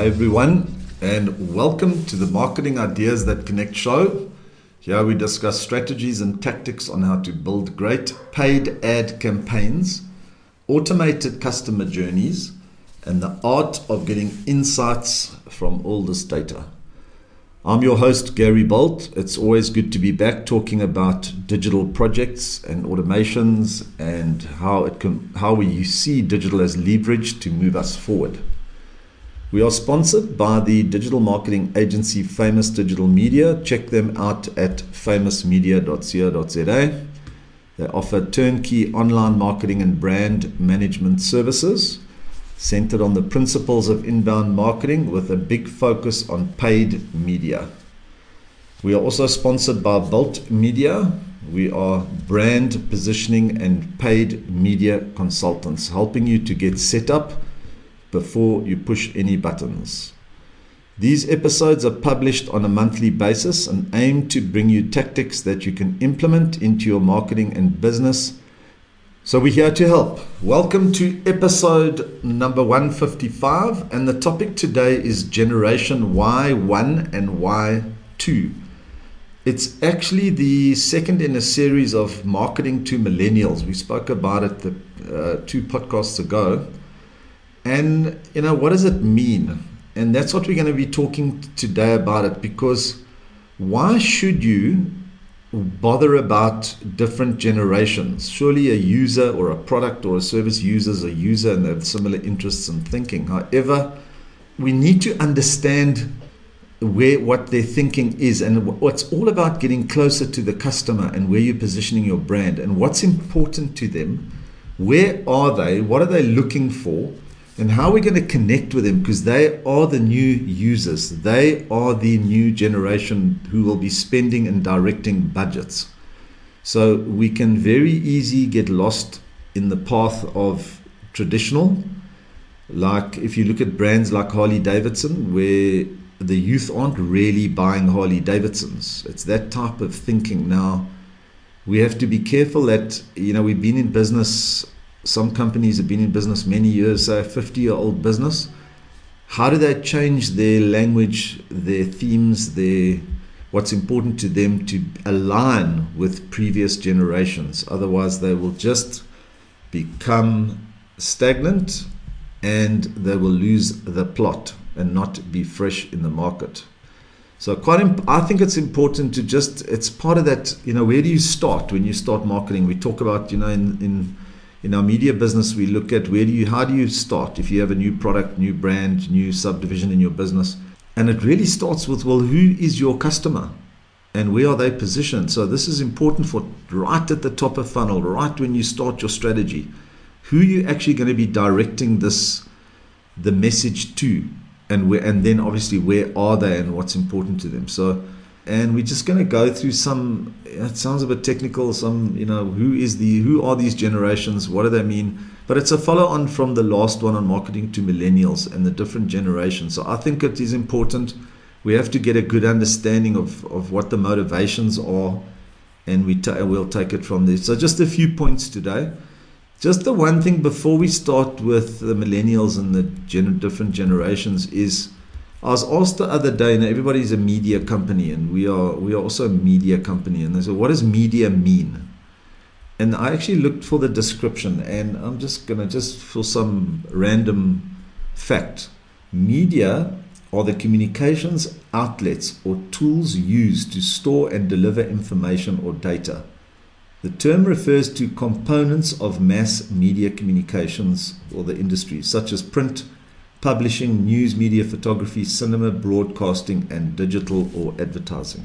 Hi, everyone, and welcome to the Marketing Ideas That Connect show. Here we discuss strategies and tactics on how to build great paid ad campaigns, automated customer journeys, and the art of getting insights from all this data. I'm your host, Gary Bolt. It's always good to be back talking about digital projects and automations and how it can how we see digital as leverage to move us forward. We are sponsored by the digital marketing agency Famous Digital Media. Check them out at famousmedia.co.za. They offer turnkey online marketing and brand management services centered on the principles of inbound marketing with a big focus on paid media. We are also sponsored by Bolt Media. We are brand positioning and paid media consultants, helping you to get set up before you push any buttons. These episodes are published on a monthly basis and aim to bring you tactics that you can implement into your marketing and business so we're here to help. Welcome to episode number 155, and the topic today is Generation Y1 and Y2. It's actually the second in a series of marketing to millennials. We spoke about it the, uh, two podcasts ago. And, you know, what does it mean? And that's what we're going to be talking today about it because why should you bother about different generations. Surely a user or a product or a service uses a user and they have similar interests and thinking. However, we need to understand where what their thinking is and what's all about getting closer to the customer and where you're positioning your brand and what's important to them. Where are they? What are they looking for? And how are we going to connect with them? Because they are the new users. They are the new generation who will be spending and directing budgets. So we can very easy get lost in the path of traditional. Like if you look at brands like Harley Davidson, where the youth aren't really buying Harley Davidsons. It's that type of thinking. Now, we have to be careful that, you know, we've been in business some companies have been in business many years, a 50 year old business. How do they change their language, their themes, their what's important to them to align with previous generations? Otherwise, they will just become stagnant and they will lose the plot and not be fresh in the market. So quite, imp- I think it's important to just, it's part of that, you know, where do you start when you start marketing? We talk about, you know, in, in in our media business, we look at where do you, how do you start if you have a new product, new brand, new subdivision in your business, and it really starts with well, who is your customer, and where are they positioned? So this is important for right at the top of funnel, right when you start your strategy, who you actually going to be directing this, the message to, and where, and then obviously where are they and what's important to them. So and we're just going to go through some it sounds a bit technical some you know who is the who are these generations what do they mean? But it's a follow on from the last one on marketing to millennials and the different generations. So i think it is important we have to get a good understanding of, of what the motivations are and we ta- we'll take it from there. So just a few points today. Just the one thing before we start with the millennials and the gen- different generations is I was asked the other day, now everybody's a media company, and we are we are also a media company. And they said, what does media mean? And I actually looked for the description, and I'm just gonna just for some random fact, media are the communications outlets or tools used to store and deliver information or data. The term refers to components of mass media communications or the industry, such as print, publishing, news media, photography, cinema, broadcasting, and digital or advertising.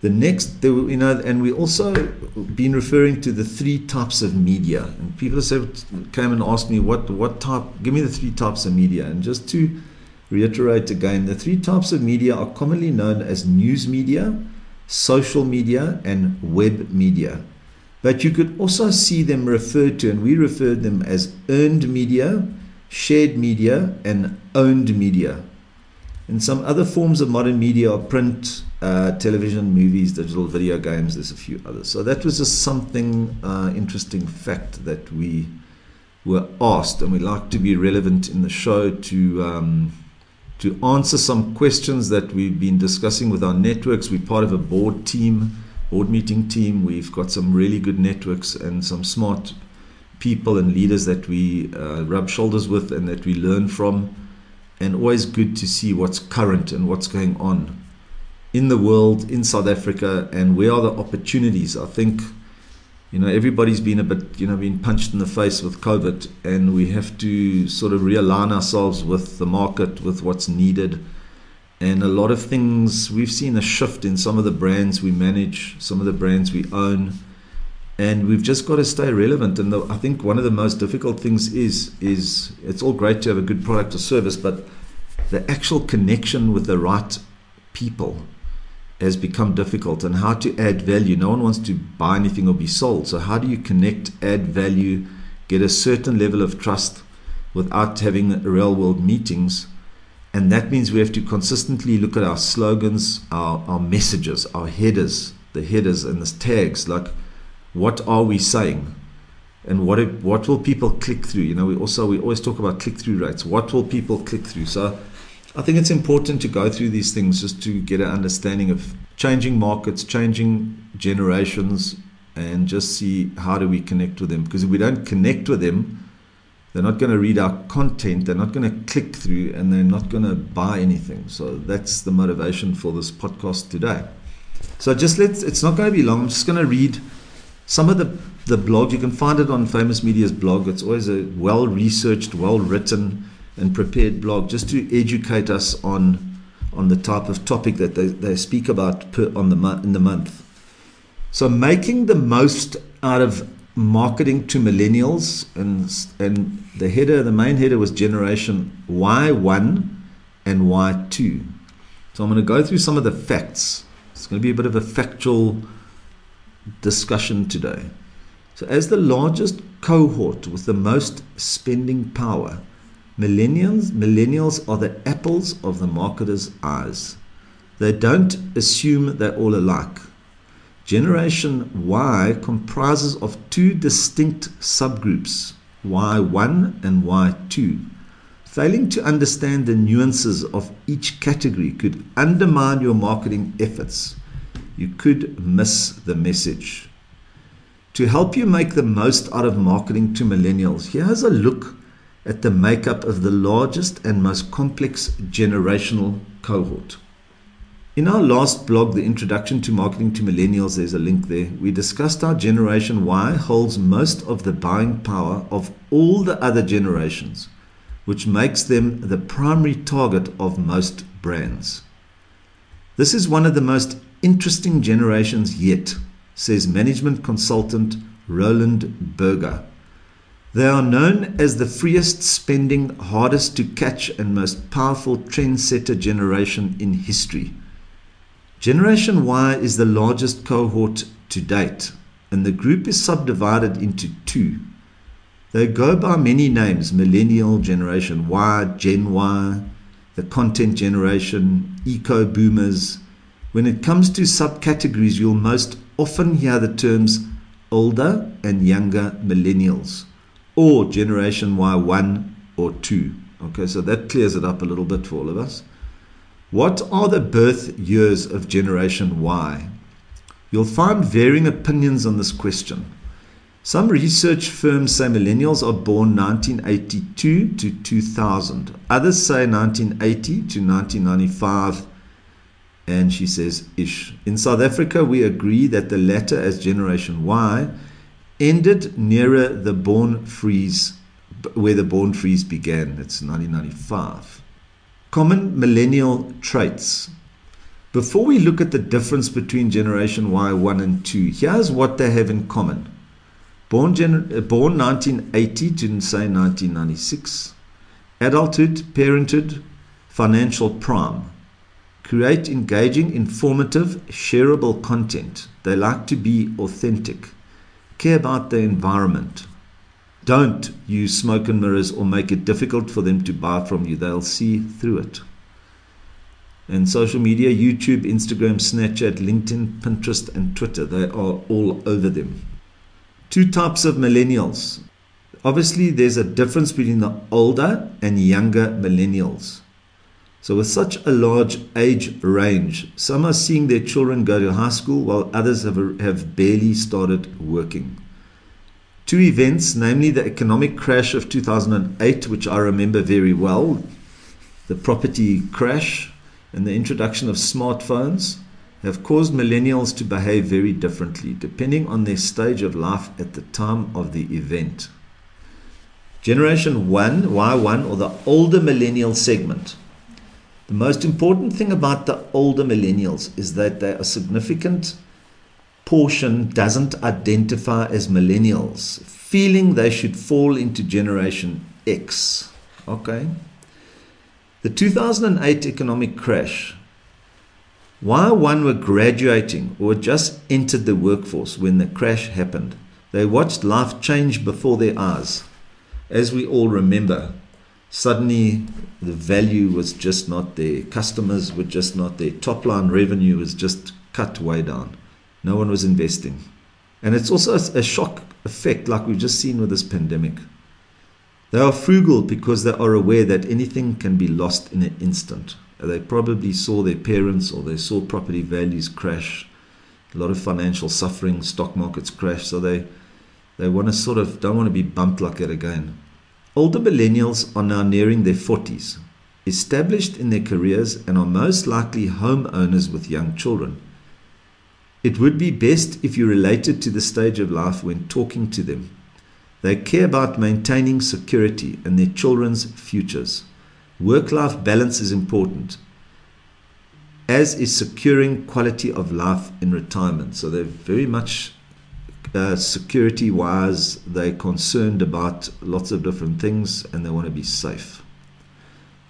The next, you know, and we also been referring to the three types of media. And people have came and asked me what what type. Give me the three types of media. And just to reiterate again, the three types of media are commonly known as news media, social media, and web media. But you could also see them referred to, and we referred them as earned media shared media, and owned media. And some other forms of modern media are print, uh, television, movies, digital video games. There's a few others. So that was just something uh, interesting fact that we were asked, and we like to be relevant in the show to um, to answer some questions that we've been discussing with our networks. We're part of a board team, board meeting team. We've got some really good networks and some smart people and leaders that we uh, rub shoulders with and that we learn from. And always good to see what's current and what's going on in the world, in South Africa, and where are the opportunities. I think you know everybody's been a bit you know been punched in the face with covid and we have to sort of realign ourselves with the market with what's needed and a lot of things we've seen a shift in some of the brands we manage some of the brands we own and we've just got to stay relevant and the, i think one of the most difficult things is is it's all great to have a good product or service but the actual connection with the right people has become difficult and how to add value. No one wants to buy anything or be sold. So, how do you connect, add value, get a certain level of trust without having real world meetings? And that means we have to consistently look at our slogans, our, our messages, our headers, the headers and the tags. Like, what are we saying? And what, what will people click through? You know, we also we always talk about click through rates. What will people click through? So I think it's important to go through these things just to get an understanding of changing markets, changing generations, and just see how do we connect with them. Because if we don't connect with them, they're not going to read our content, they're not going to click through, and they're not going to buy anything. So that's the motivation for this podcast today. So just let's, it's not going to be long. I'm just going to read some of the, the blog. You can find it on Famous Media's blog. It's always a well researched, well written, and prepared blog just to educate us on on the type of topic that they, they speak about per, on the in the month. So making the most out of marketing to millennials and and the header the main header was generation Y1 and Y2. So I'm going to go through some of the facts. It's going to be a bit of a factual discussion today. So as the largest cohort with the most spending power, Millennials, millennials are the apples of the marketer's eyes. They don't assume they're all alike. Generation Y comprises of two distinct subgroups, Y1 and Y2. Failing to understand the nuances of each category could undermine your marketing efforts. You could miss the message. To help you make the most out of marketing to millennials, here's a look at the makeup of the largest and most complex generational cohort. In our last blog, The Introduction to Marketing to Millennials, there's a link there. We discussed how Generation Y holds most of the buying power of all the other generations, which makes them the primary target of most brands. This is one of the most interesting generations yet, says management consultant Roland Berger. They are known as the freest spending, hardest to catch, and most powerful trendsetter generation in history. Generation Y is the largest cohort to date, and the group is subdivided into two. They go by many names Millennial, Generation Y, Gen Y, the content generation, eco boomers. When it comes to subcategories, you'll most often hear the terms older and younger millennials or Generation Y1 or 2. Okay, so that clears it up a little bit for all of us. What are the birth years of Generation Y? You'll find varying opinions on this question. Some research firms say millennials are born 1982 to 2000. Others say 1980 to 1995. And she says ish. In South Africa, we agree that the latter, as Generation Y, ended nearer the born frees where the born frees began. It's 1995. Common millennial traits. Before we look at the difference between Generation Y1 and 2, here's what they have in common. Born, uh, born 1980 to say 1996. Adulthood, parenthood, financial prime. Create engaging, informative, shareable content. They like to be authentic care about the environment. Don't use smoke and mirrors or make it difficult for them to buy from you. They'll see through it. And social media, YouTube, Instagram, Snapchat, LinkedIn, Pinterest, and Twitter, they are all over them. Two types of millennials. Obviously, there's a difference between the older and younger millennials. So, with such a large age range, some are seeing their children go to high school while others have, have barely started working. Two events, namely the economic crash of 2008, which I remember very well, the property crash, and the introduction of smartphones, have caused millennials to behave very differently depending on their stage of life at the time of the event. Generation 1, Y1, or the older millennial segment, the most important thing about the older millennials is that they, a significant portion doesn't identify as millennials, feeling they should fall into Generation X. Okay? The 2008 economic crash. Y1 were graduating or just entered the workforce when the crash happened, they watched life change before their eyes. As we all remember, suddenly the value was just not there. Customers were just not there. Top line revenue was just cut way down. No one was investing. And it's also a shock effect, like we've just seen with this pandemic. They are frugal because they are aware that anything can be lost in an instant. They probably saw their parents or they saw property values crash, a lot of financial suffering, stock markets crash. So they, they want to sort of don't want to be bumped like that again. Older millennials are now nearing their 40s, established in their careers, and are most likely homeowners with young children. It would be best if you related to the stage of life when talking to them. They care about maintaining security and their children's futures. Work life balance is important, as is securing quality of life in retirement. So they're very much security wise, they're concerned about lots of different things and they want to be safe.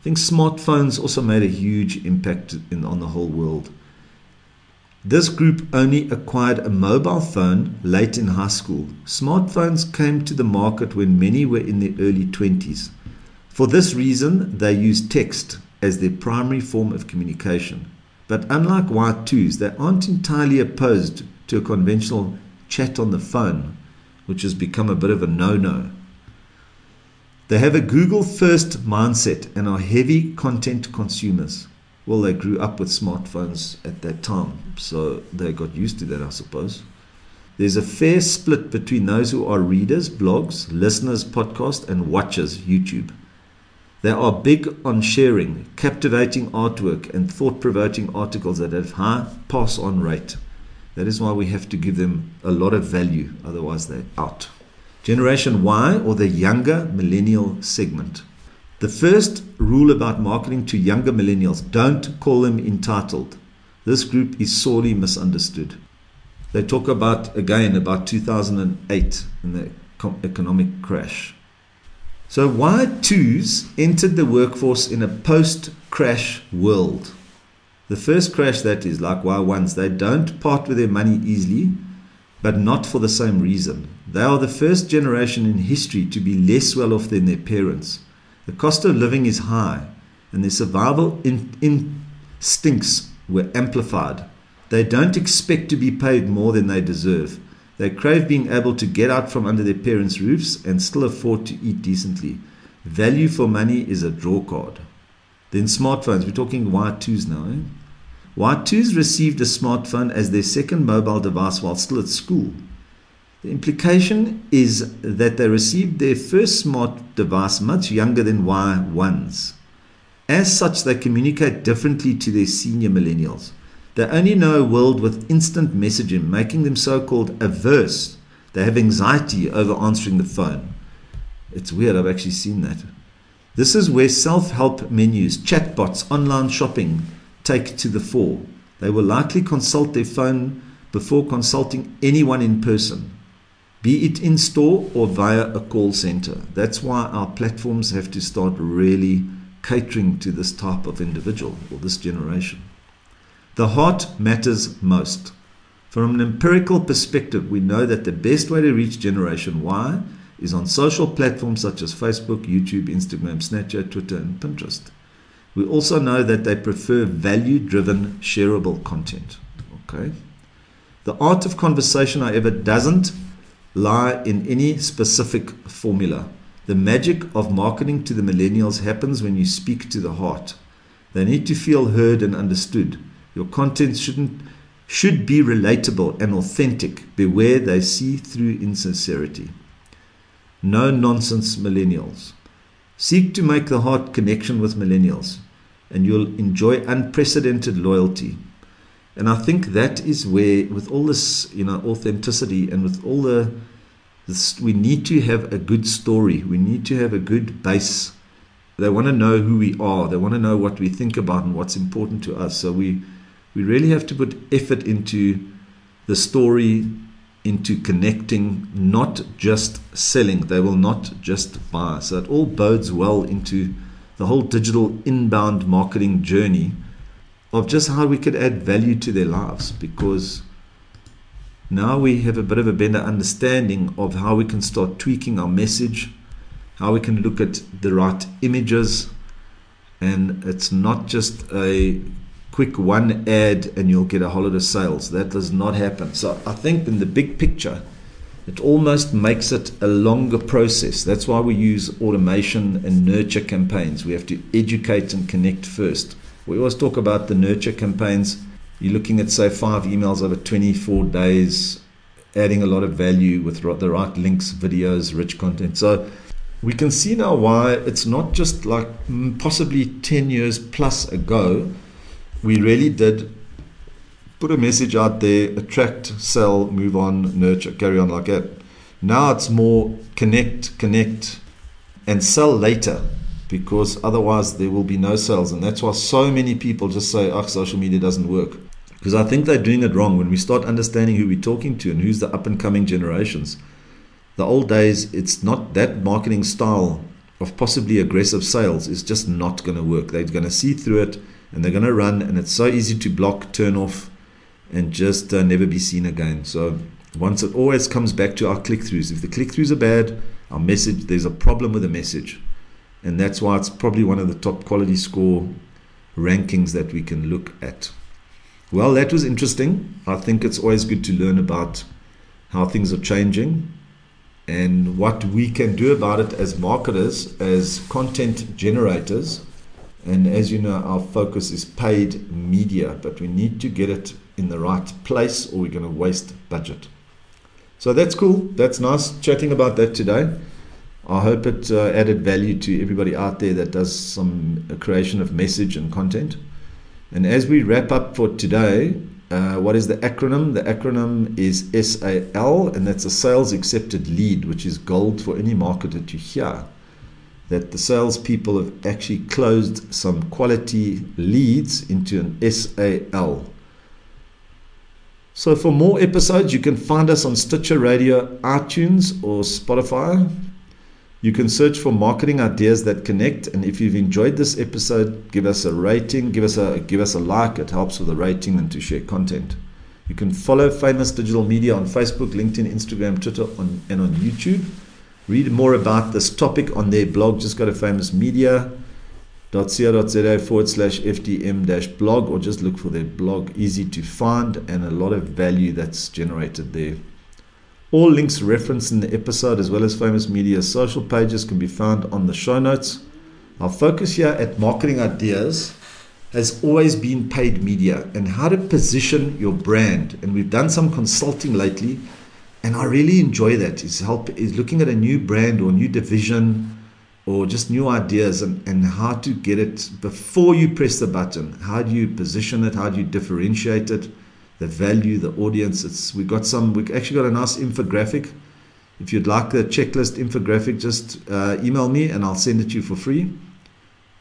I think smartphones also made a huge impact in, on the whole world. This group only acquired a mobile phone late in high school. Smartphones came to the market when many were in their early 20s. For this reason, they use text as their primary form of communication. But unlike Y2s, they aren't entirely opposed to a conventional chat on the phone, which has become a bit of a no no. They have a Google first mindset and are heavy content consumers. Well, they grew up with smartphones at that time, so they got used to that, I suppose. There's a fair split between those who are readers, blogs, listeners, podcasts, and watchers, YouTube. They are big on sharing, captivating artwork, and thought provoking articles that have high pass on rate. That is why we have to give them a lot of value, otherwise, they're out. Generation Y, or the younger millennial segment. The first rule about marketing to younger millennials don't call them entitled. This group is sorely misunderstood. They talk about, again, about 2008 and the economic crash. So, Y2s entered the workforce in a post crash world. The first crash that is like Y1s, they don't part with their money easily, but not for the same reason. They are the first generation in history to be less well off than their parents. The cost of living is high, and their survival in- instincts were amplified. They don't expect to be paid more than they deserve. They crave being able to get out from under their parents' roofs and still afford to eat decently. Value for money is a draw card. Then smartphones, we're talking Y2s now. Eh? Y2s received a smartphone as their second mobile device while still at school. The implication is that they received their first smart device much younger than Y1s. As such, they communicate differently to their senior millennials. They only know a world with instant messaging, making them so called averse. They have anxiety over answering the phone. It's weird, I've actually seen that. This is where self help menus, chatbots, online shopping take to the fore. They will likely consult their phone before consulting anyone in person, be it in store or via a call center. That's why our platforms have to start really catering to this type of individual or this generation. The heart matters most. From an empirical perspective, we know that the best way to reach Generation Y is on social platforms such as Facebook, YouTube, Instagram, Snapchat, Twitter, and Pinterest. We also know that they prefer value driven, shareable content. Okay? The art of conversation, however, doesn't lie in any specific formula. The magic of marketing to the millennials happens when you speak to the heart. They need to feel heard and understood. Your content shouldn't should be relatable and authentic. Beware they see through insincerity. No nonsense millennials. Seek to make the heart connection with millennials, and you'll enjoy unprecedented loyalty. And I think that is where, with all this, you know, authenticity and with all the, this, we need to have a good story. We need to have a good base. They want to know who we are. They want to know what we think about and what's important to us. So we, we really have to put effort into the story, into connecting, not just selling. They will not just buy. So it all bodes well into the whole digital inbound marketing journey of just how we could add value to their lives because now we have a bit of a better understanding of how we can start tweaking our message, how we can look at the right images, and it's not just a quick one ad and you'll get a whole lot of sales. That does not happen. So I think in the big picture, it almost makes it a longer process. That's why we use automation and nurture campaigns. We have to educate and connect first. We always talk about the nurture campaigns. You're looking at, say, five emails over 24 days, adding a lot of value with the right links, videos, rich content. So we can see now why it's not just like mm, possibly 10 years plus ago, we really did put a message out there, attract, sell, move on, nurture, carry on like that. Now it's more connect, connect, and sell later because otherwise there will be no sales. And that's why so many people just say, oh, social media doesn't work. Because I think they're doing it wrong. When we start understanding who we're talking to and who's the up and coming generations, the old days, it's not that marketing style of possibly aggressive sales is just not going to work. They're going to see through it and they're going to run, and it's so easy to block, turn off, and just uh, never be seen again. So once it always comes back to our click throughs. If the click throughs are bad, our message, there's a problem with the message and that's why it's probably one of the top quality score rankings that we can look at. Well, that was interesting. I think it's always good to learn about how things are changing and what we can do about it as marketers, as content generators. And as you know, our focus is paid media, but we need to get it in the right place or we're going to waste budget. So that's cool. That's nice chatting about that today. I hope it uh, added value to everybody out there that does some creation of message and content. And as we wrap up for today, uh, what is the acronym? The acronym is SAL, and that's a sales accepted lead, which is gold for any marketer to hear. That the salespeople have actually closed some quality leads into an SAL. So, for more episodes, you can find us on Stitcher Radio, iTunes, or Spotify. You can search for marketing ideas that connect. And if you've enjoyed this episode, give us a rating, give us a give us a like. It helps with the rating and to share content. You can follow Famous Digital Media on Facebook, LinkedIn, Instagram, Twitter, on, and on YouTube. Read more about this topic on their blog. Just go to famousmedia.co.za forward slash FDM dash blog or just look for their blog. Easy to find and a lot of value that's generated there. All links referenced in the episode, as well as Famous Media's social pages, can be found on the show notes. Our focus here at Marketing Ideas has always been paid media and how to position your brand. And we've done some consulting lately, and I really enjoy that. Is help is looking at a new brand or new division or just new ideas and, and how to get it before you press the button. How do you position it? How do you differentiate it? the value, the audience. It's we got some. We actually got a nice infographic. If you'd like the checklist infographic, just uh, email me and I'll send it to you for free.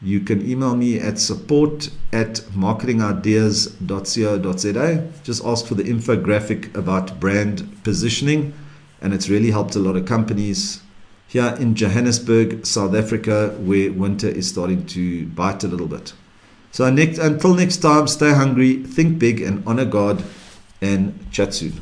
You can email me at support at marketingideas.co.za. Just ask for the infographic about brand positioning, and it's really helped a lot of companies here in Johannesburg, South Africa, where winter is starting to bite a little bit. So next, until next time, stay hungry, think big, and honor God, and chat soon.